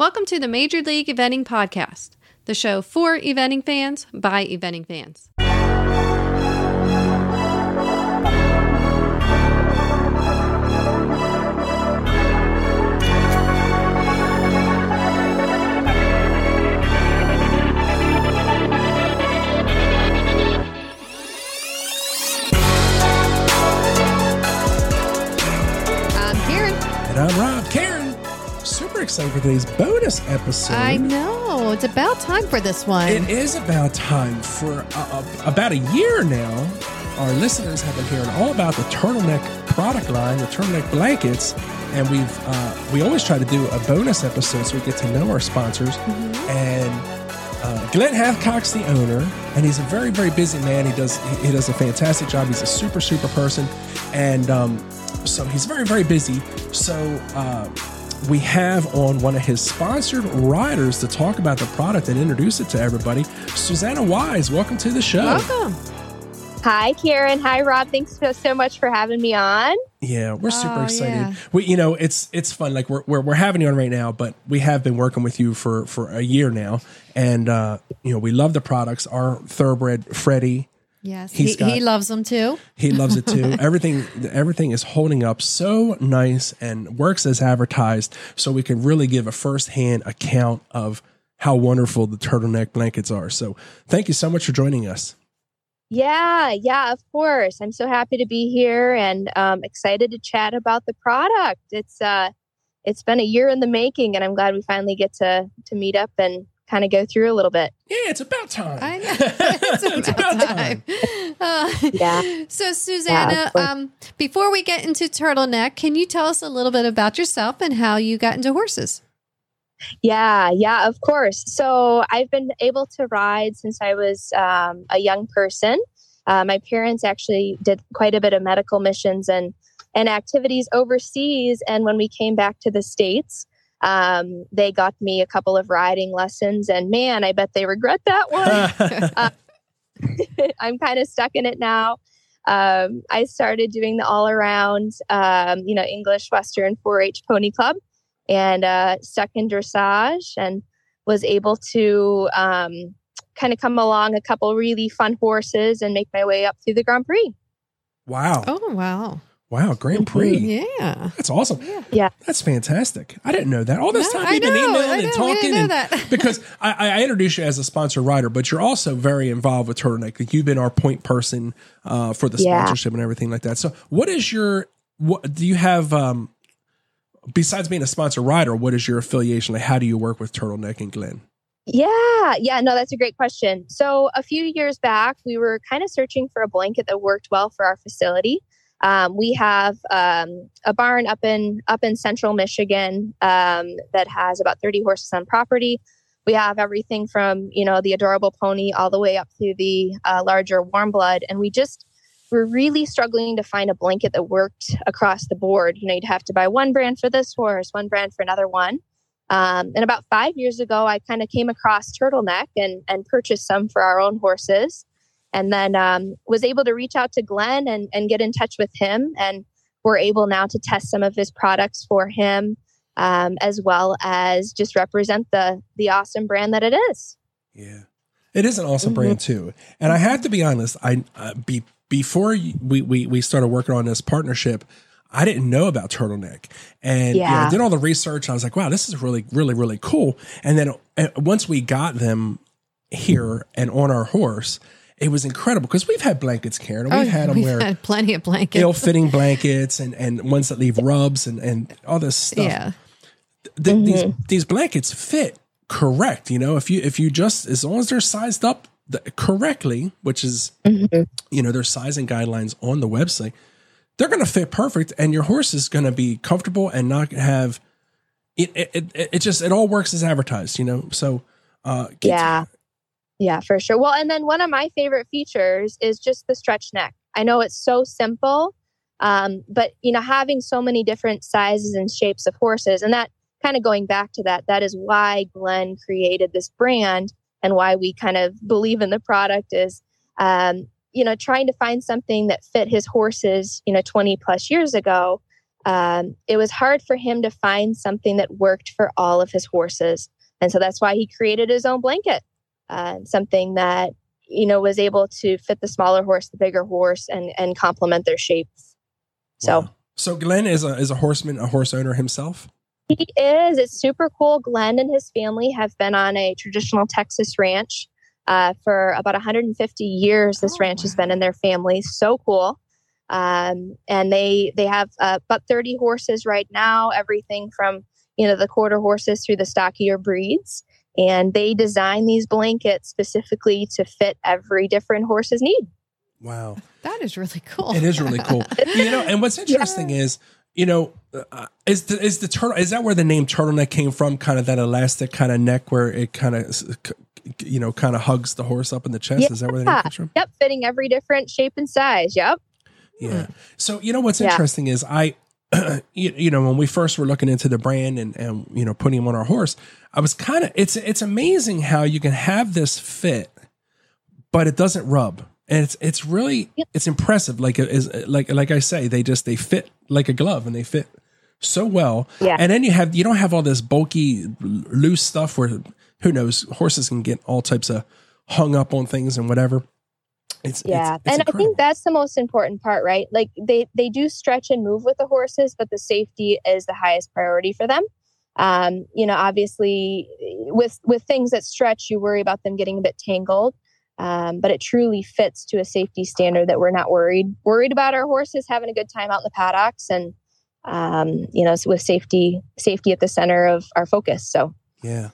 Welcome to the Major League Eventing Podcast, the show for eventing fans by eventing fans. Super excited for today's bonus episode. I know. It's about time for this one. It is about time for uh, uh, about a year now. Our listeners have been hearing all about the turtleneck product line, the turtleneck blankets, and we've uh, we always try to do a bonus episode so we get to know our sponsors. And uh, Glenn Hathcock's the owner, and he's a very very busy man. He does he, he does a fantastic job. He's a super super person, and um, so he's very very busy. So. Uh, we have on one of his sponsored riders to talk about the product and introduce it to everybody. Suzannah Wise, welcome to the show. Welcome. Hi, Karen. Hi, Rob. Thanks so, so much for having me on. Yeah, we're super Oh, excited. yeah. We, you know, it's it's fun. Like we're, we're we're having you on right now, but we have been working with you for for a year now, and uh, you know we love the products. Our thoroughbred Freddie, Yes. He's He, got- he loves them too. he loves it too. everything everything is holding up so nice and works as advertised, so we can really give a firsthand account of how wonderful the turtleneck blankets are. So thank you so much for joining us. Yeah, yeah, of course. I'm so happy to be here and um, excited to chat about the product. It's uh, it's been a year in the making, and I'm glad we finally get to to meet up and kind of go through a little bit. Yeah, it's about time. I know. it's about time. Uh, Yeah. So, Suzannah, of course. um, before we get into turtleneck, can you tell us a little bit about yourself and how you got into horses? Yeah, yeah, of course. So I've been able to ride since I was um, a young person. Uh, my parents actually did quite a bit of medical missions and and activities overseas. And when we came back to the states, um, they got me a couple of riding lessons. And man, I bet they regret that one. I'm kind of stuck in it now. Um, I started doing the all around, um, you know, English Western 4 H Pony Club and uh, stuck in dressage and was able to um, kind of come along a couple really fun horses and make my way up through the Grand Prix. wow. Oh, wow. Wow, Grand Prix. Yeah. That's awesome. Yeah. Yeah. That's fantastic. I didn't know that. All this No, time I you've been know, emailing I and know, we talking didn't know and that. because I, I introduced you as a sponsor writer, but you're also very involved with Turtleneck. Like you've been our point person uh, for the Yeah. sponsorship and everything like that. So what is your what do you have um besides being a sponsor rider, what is your affiliation? Like how do you work with Turtleneck and Glenn? Yeah, yeah, no, that's a great question. So, a few years back, we were kind of searching for a blanket that worked well for our facility. Um, we have um, a barn up in up in central Michigan um, that has about 30 horses on property. We have everything from you know the adorable pony all the way up to the uh, larger warm blood, and we just were really struggling to find a blanket that worked across the board. You know, you'd have to buy one brand for this horse, one brand for another one. Um, and about five years ago, I kind of came across turtleneck and and purchased some for our own horses, and then um, was able to reach out to Glenn and and get in touch with him, and we're able now to test some of his products for him, um, as well as just represent the the awesome brand that it is. Yeah, it is an awesome Mm-hmm. brand too. And I have to be honest, I uh, be before we, we we started working on this partnership, I didn't know about turtleneck, and you know, I did all the research. I was like, wow, this is really really really cool. And then uh, once we got them here and on our horse, it was incredible because we've had blankets, Karen. and We've had them Oh, we've where had plenty of blankets. ill-fitting blankets and and ones that leave rubs and and all this stuff yeah. th- these these blankets fit correct. You know, if you if you just as long as they're sized up the, correctly, which is you know their sizing guidelines on the website, they're going to fit perfect, and your horse is going to be comfortable and not have it. It, it. it just it all works as advertised. You know, so uh, Yeah. Yeah, for sure. Well, and then one of my favorite features is just the stretch neck. I know it's so simple, um, but you know, having so many different sizes and shapes of horses, and that kind of going back to that, that is why Glenn created this brand and why we kind of believe in the product is, um, you know, trying to find something that fit his horses, you know, 20 plus years ago, um, it was hard for him to find something that worked for all of his horses. And so that's why he created his own blanket, uh, something that, you know, was able to fit the smaller horse, the bigger horse, and, and complement their shapes. So, Wow. so Glenn is a, is a horseman, a horse owner himself. He is. It's super cool. Glenn and his family have been on a traditional Texas ranch uh, for about 150 years. This Oh, ranch has been in their family. So cool. Um, and they they have uh, about 30 horses right now. Everything from you know the quarter horses through the stockier breeds. And they design these blankets specifically to fit every different horse's need. Wow. That is really cool. It is really cool. you know, and what's interesting is, you know, uh, is the is the turtle is that where the name turtleneck came from? Kind of that elastic kind of neck where it kind of, you know, kind of hugs the horse up in the chest. Is that where the name comes from? Yep, fitting every different shape and size. Yep. Yeah. So you know what's Yeah. interesting is I, you, you know, when we first were looking into the brand and and you know putting him on our horse, I was kind of it's it's amazing how you can have this fit, but it doesn't rub. And it's it's really it's impressive. Like is like like I say, they just they fit like a glove and they fit so well. Yeah. And then you have you don't have all this bulky loose stuff where who knows horses can get all types of hung up on things and whatever. It's yeah it's, it's and i think that's the most important part right like they they do stretch and move with the horses but the safety is the highest priority for them um you know obviously with with things that stretch you worry about them getting a bit tangled um, but it truly fits to a safety standard that we're not worried worried about our horses having a good time out in the paddocks and um, you know with safety safety at the center of our focus so Yeah.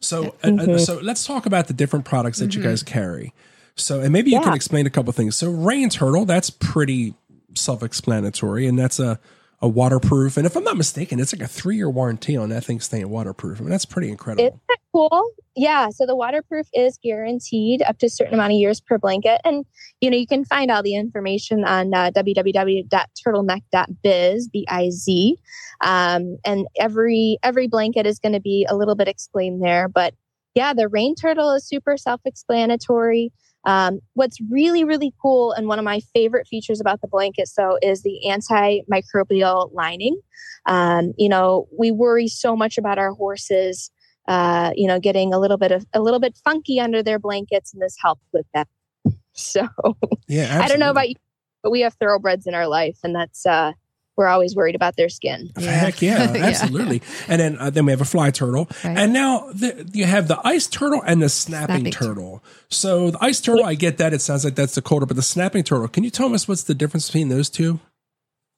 So, uh, uh, Mhm. so let's talk about the different products that you Mhm. guys carry. So, and maybe you can explain a couple things. So, Rain Turtle, that's pretty self-explanatory, and that's a a waterproof. And if I'm not mistaken, it's like a three year warranty on that thing staying waterproof. I mean, that's pretty incredible. Isn't that cool? Yeah. So the waterproof is guaranteed up to a certain amount of years per blanket. And, you know, you can find all the information on uh, www.turtleneck.biz, B-I-Z. Um, and every, every blanket is going to be a little bit explained there. But yeah, the rain turtle is super self-explanatory. Um, what's really, really cool and one of my favorite features about the blanket, so, is the antimicrobial lining. Um, you know, we worry so much about our horses, uh, you know, getting a little bit of a little bit funky under their blankets, and this helps with that. So yeah. I don't know about you, but we have thoroughbreds in our life, and that's uh, we're always worried about their skin. Heck yeah, Yeah. absolutely. And then uh, then we have a fly turtle, Right. and now the, you have the ice turtle and the snapping, Snapping turtle. So the ice turtle, I get that. It sounds like that's the colder, but the snapping turtle. Can you tell us what's the difference between those two?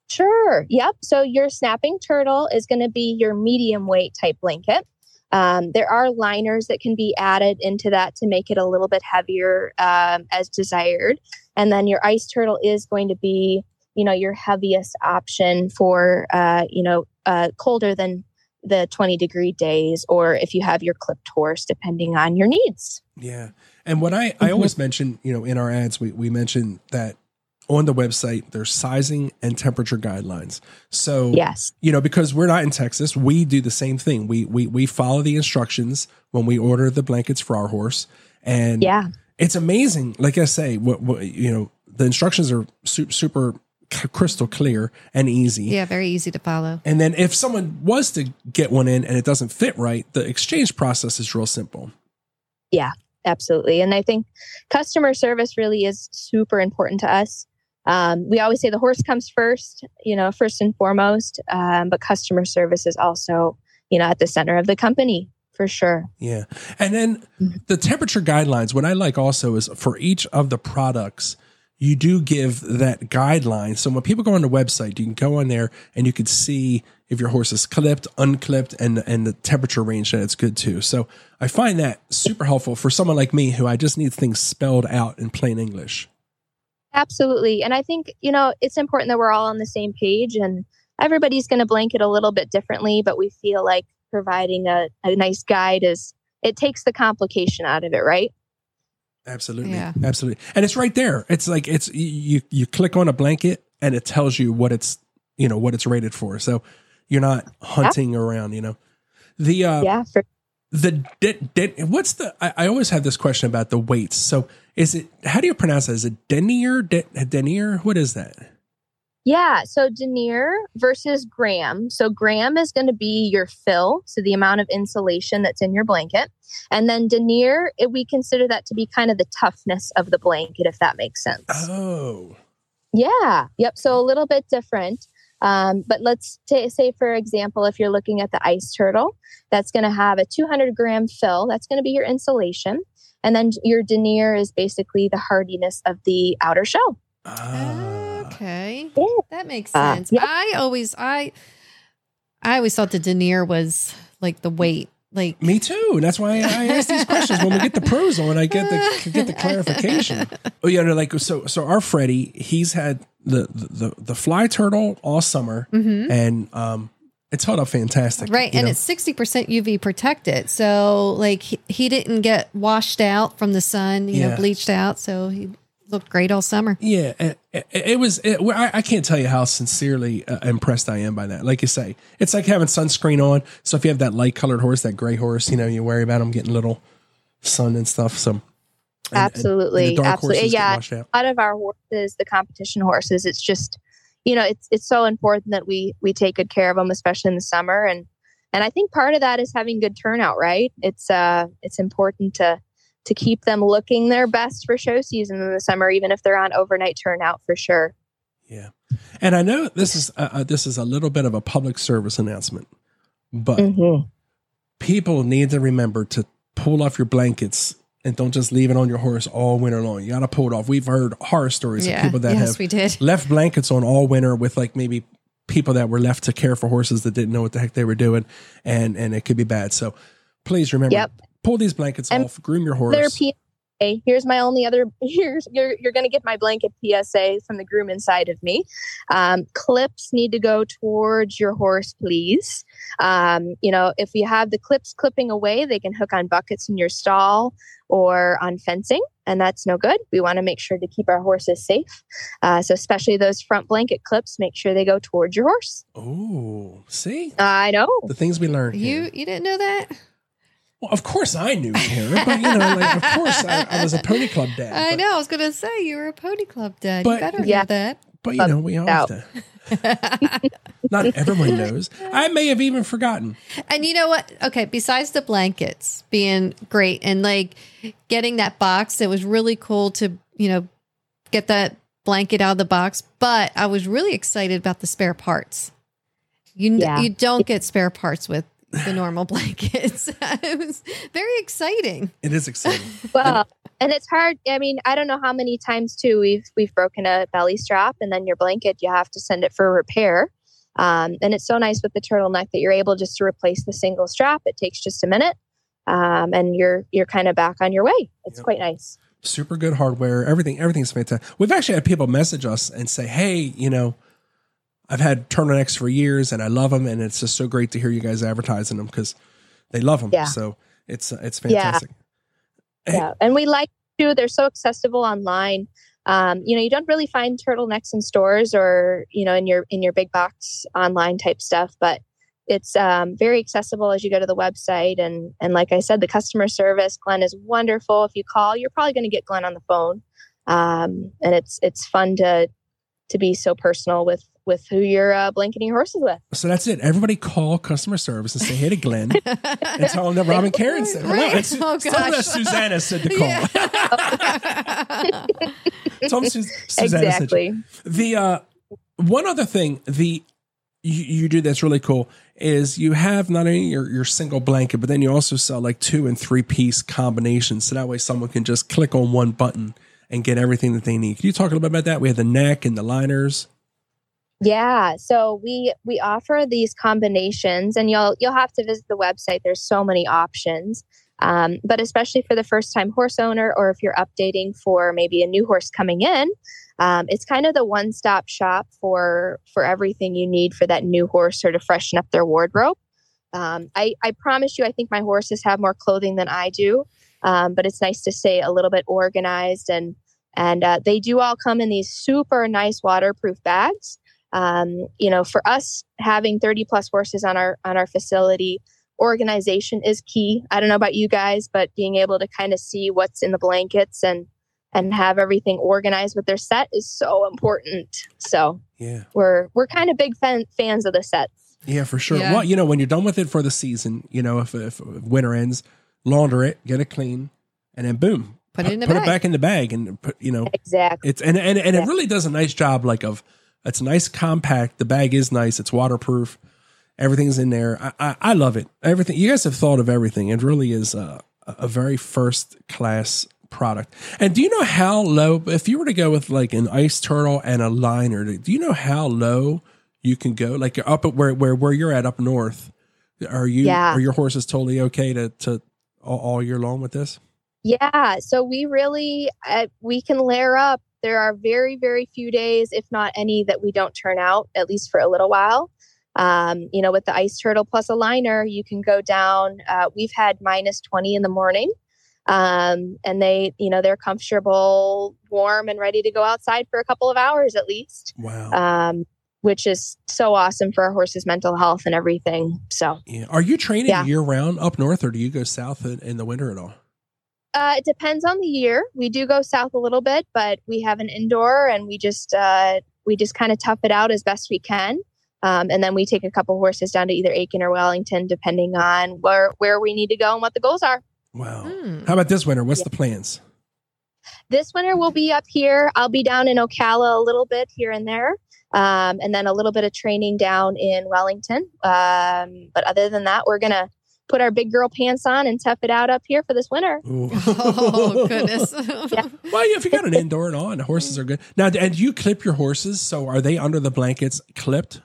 Sure. Yep. So your snapping turtle is going to be your medium weight type blanket. Um, there are liners that can be added into that to make it a little bit heavier um, as desired. And then your ice turtle is going to be, you know, your heaviest option for, uh, you know, uh, colder than the 20 degree days, or if you have your clipped horse, depending on your needs. Yeah. And what I, I always mention, you know, in our ads, we, we mention that on the website, there's sizing and temperature guidelines. So, Yes. you know, because we're not in Texas, we do the same thing. We, we, we follow the instructions when we order the blankets for our horse. And Yeah. it's amazing. Like I say, what, what you know, the instructions are super, super crystal clear and easy. Yeah, very easy to follow. And then if someone was to get one in and it doesn't fit right, the exchange process is real simple. Yeah, absolutely and i think customer service really is super important to us um, we always say the horse comes first you know first and foremost um, but customer service is also you know at the center of the company for sure Yeah. And then Mhm. the temperature guidelines, what I like also is for each of the products, you do give that guideline. So when people go on the website, you can go on there and you can see if your horse is clipped, unclipped, and and the temperature range that it's good to. So I find that super helpful for someone like me who I just need things spelled out in plain English. absolutely and i think you know it's important that we're all on the same page and everybody's to blanket a little bit differently but we feel like providing a, a nice guide is it takes the complication out of it right Absolutely. Yeah. Absolutely. And it's right there. It's like it's you you click on a blanket and it tells you what it's you know what it's rated for. So you're not hunting around, you know. The uh yeah for the de- what's the I, I always have this question about the weights. So is it how do you pronounce that? Is it denier? De- denier? What is that? Yeah, so denier versus gram. So gram is going to be your fill, so the amount of insulation that's in your blanket. And then denier, it, we consider that to be kind of the toughness of the blanket, if that makes sense. Oh. Yeah, yep. So a little bit different. Um, but let's t- say, for example, if you're looking at the ice turtle, that's going to have a 200 gram fill. That's going to be your insulation. And then your denier is basically the hardiness of the outer shell. Ah. Okay. That makes Uh, sense. yeah. I always I I always thought the denier was like the weight. Like Me too. And that's why I ask these questions. When we get the pros on, I get the get the clarification. Oh yeah, no, like so so our Freddie, he's had the the, the fly turtle all summer Mhm. and um it's held up fantastic. Right, and know? it's sixty percent UV protected, so like he, he didn't get washed out from the sun, you Yeah. know, bleached out, so he looked great all summer. Yeah, it, it, it was. It, I, I can't tell you how sincerely uh, impressed I am by that. Like you say, it's like having sunscreen on. So if you have that light colored horse, that gray horse, you know, you worry about them getting little sun and stuff. So and- and- Absolutely, and the dark absolutely. Yeah. washed out. A lot of our horses, the competition horses, it's just, you know, it's it's so important that we we take good care of them, especially in the summer. And and I think part of that is having good turnout, right? It's uh it's important to to keep them looking their best for show season in the summer, even if they're on overnight turnout for sure. Yeah, and I know this is uh, uh, this is a little bit of a public service announcement, but Mm-hmm. people need to remember to pull off your blankets and don't just leave it on your horse all winter long. You got to pull it off. We've heard horror stories of people that yes, have we did. left blankets on all winter with like maybe people that were left to care for horses that didn't know what the heck they were doing and and it could be bad so please remember Yep. Pull these blankets And off groom your Their horse PSA. Here's my only other. Here's you're you're going to get my blanket PSA from the groom inside of me. Um, clips need to go towards your horse, please. Um, you know, if you have the clips clipping away, they can hook on buckets in your stall or on fencing, and that's no good. We want to make sure to keep our horses safe. Uh, so, especially those front blanket clips, make sure they go towards your horse. oh see I know. the things we learned You here. you didn't know that? Well of course i knew Kara, but you know like of course I, I was a pony club dad I but, know. I was going to say you were a pony club dad. But- you better Yeah. know that. but you know we all have to not everyone knows i may have even forgotten And you know what? Okay, besides the blankets being great and like getting that box, it was really cool to, you know, get that blanket out of the box, but I was really excited about the spare parts. You Yeah. you don't get spare parts with the normal blankets. it was very exciting. it is exciting well and it's hard i mean i don't know how many times too we've we've broken a belly strap and then your blanket you have to send it for repair um, and it's so nice with the turtleneck that you're able just to replace the single strap it takes just a minute um, and you're you're kind of back on your way it's Yep. quite nice super good hardware. Everything, everything's fantastic. We've actually had people message us and say, "Hey, you know, I've had turtlenecks for years and I love them, and it's just so great to hear you guys advertising them because they love them. Yeah. So it's uh, it's Yeah. fantastic. Hey. yeah and we like to they're so accessible online um, you know you don't really find turtlenecks in stores or you know in your in your big box online type stuff but it's um, very accessible as you go to the website and and like i said the customer service glenn is wonderful if you call you're probably going to get glenn on the phone um, and it's it's fun to to be so personal with with who you're uh, blanketing your horses with So that's it. Everybody call customer service and say hey to Glenn and tell them that Rob and Karen said. hello. Right. It's- Oh, tell them that gosh. Suzannah said to call. Yeah. tell them Sus- Suzannah said. exactly The uh, one other thing the you, you do that's really cool is you have not only your, your single blanket, but then you also sell like two and three piece combinations. So that way someone can just click on one button and get everything that they need. Can you talk a little bit about that? We have the neck and the liners. Yeah, so we we offer these combinations, and you'll you'll have to visit the website. There's so many options, um, but especially for the first time horse owner, or if you're updating for maybe a new horse coming in, um, it's kind of the one stop shop for for everything you need for that new horse or to freshen up their wardrobe. Um, I I promise you, I think my horses have more clothing than I do, um, but it's nice to stay a little bit organized and and uh, they do all come in these super nice waterproof bags um, you know for us having 30 plus horses on our on our facility organization is key i don't know about you guys but being able to kind of see what's in the blankets and and have everything organized with their set is so important. So Yeah. we're we're kind of big fan, fans of the sets. Yeah, for sure. Yeah. Well, you know, when you're done with it for the season, you know, if, if winter ends, launder it, get it clean, and then boom, Put it in the put bag. it back in the bag, and put you know, Exactly. it's and and and Yeah. it really does a nice job. Like of, it's nice, compact. The bag is nice. It's waterproof. Everything's in there. I I, I love it. Everything you guys have thought of everything. It really is a a very first class product. And do you know how low? If you were to go with like an ice turtle and a liner, do you know how low you can go? Like you're up at where where where you're at up north. Are you Yeah. are your horses totally okay to to all, all year long with this? Yeah, so we really uh, we can layer up. There are very very few days, if not any, that we don't turn out at least for a little while. Um, you know, with the ice turtle plus a liner, you can go down. Uh, we've had minus twenty in the morning, um, and they, you know, they're comfortable, warm, and ready to go outside for a couple of hours at least, Wow. um, which is so awesome for a horse's mental health and everything. So yeah. Are you training Yeah. year round up north, or do you go south in, in the winter at all? Uh, it depends on the year. We do go south a little bit, but we have an indoor, and we just uh, we just kind of tough it out as best we can. Um, and then we take a couple horses down to either Aiken or Wellington, depending on where where we need to go and what the goals are. Wow. Hmm. How about this winter? What's Yeah. the plans? This winter we'll be up here. I'll be down in Ocala a little bit here and there, um, and then a little bit of training down in Wellington. Um, but other than that, we're gonna put our big girl pants on and tough it out up here for this winter. Oh goodness. Well, yeah, if you got an indoor and all, and the horses are good. Now, and you clip your horses? So are they under the blankets clipped?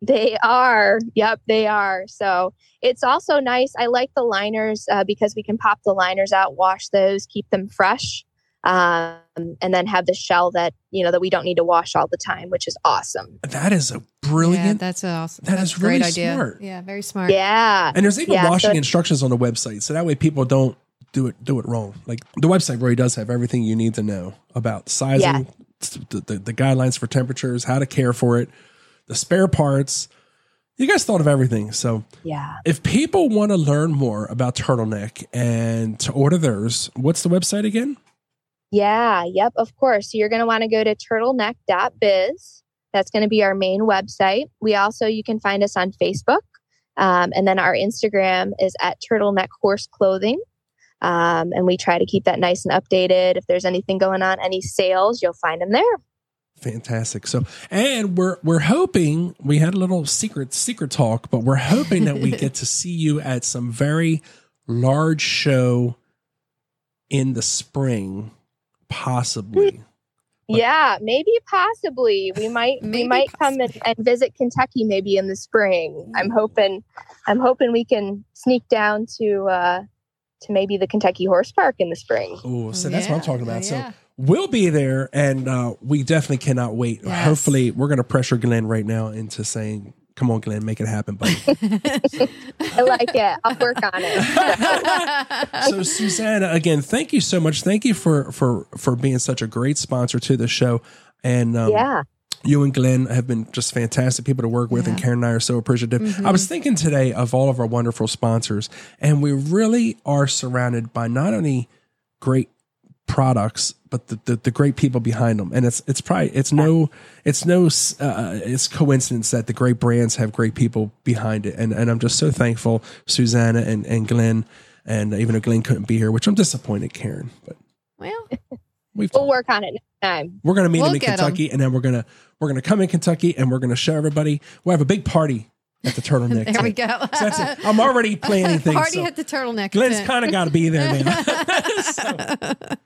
They are. Yep, they are. So it's also nice. I like the liners uh, because we can pop the liners out, wash those, keep them fresh, um, and then have the shell that you know that we don't need to wash all the time, which is awesome. That is a Yeah, brilliant. that's awesome. That that's is a great really idea. smart. Yeah, very smart. Yeah, and there's even Yeah, washing it- instructions on the website, so that way people don't do it do it wrong. Like the website really does have everything you need to know about sizing, Yeah. the, the, the guidelines for temperatures, how to care for it, the spare parts. You guys thought of everything. So yeah. if people want to learn more about turtleneck and to order theirs, what's the website again? Yeah, yep, of course. So you're going to want to go to turtleneck.biz. That's going to be our main website. We also, you can find us on Facebook. Um, and then our Instagram is at turtleneck horse clothing. Um, and we try to keep that nice and updated. If there's anything going on, any sales, you'll find them there. Fantastic. So, and we're we're hoping we had a little secret secret talk, but we're hoping that we get to see you at some very large show in the spring, possibly. But- yeah, maybe possibly. We might we Maybe might come and, and visit Kentucky maybe in the spring. I'm hoping I'm hoping we can sneak down to uh to maybe the Kentucky Horse Park in the spring. Oh, so that's what I'm talking about. yeah. So we'll be there, and uh, we definitely cannot wait. Yes. Hopefully, we're going to pressure Glenn right now into saying, "Come on, Glenn, make it happen." buddy. I like it. I'll work on it. so Suzannah, again, thank you so much. Thank you for for for being such a great sponsor to the show. And um, yeah. you and Glenn have been just fantastic people to work with, and Karen and I are so appreciative. I was thinking today of all of our wonderful sponsors, and we really are surrounded by not only great products, but the, the, the great people behind them. And it's it's probably it's no it's no uh, it's coincidence that the great brands have great people behind it. And and I'm just so thankful, Suzannah and and Glenn, and even though Glenn couldn't be here, which I'm disappointed, Karen, but well, we've We'll work on it next time. we're gonna meet We'll them in 'em. Kentucky, and then we're gonna we're gonna come in Kentucky, and we're gonna show everybody. We'll have a big party at the turtleneck. there we go. So that's it. I'm already planning things. Party so at the turtleneck. Glenn's kind of got to be there now. So,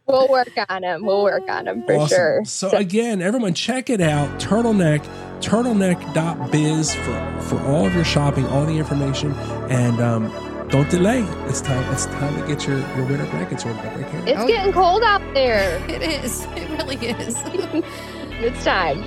We'll work on them. We'll work on them for awesome. sure. So, again, everyone, check it out. Turtleneck, turtleneck.biz for for all of your shopping, all the information, and um, don't delay. It's time. It's time to get your your winter blankets ordered up right here. It's Oh, getting cold out there. It is. It really is. It's time.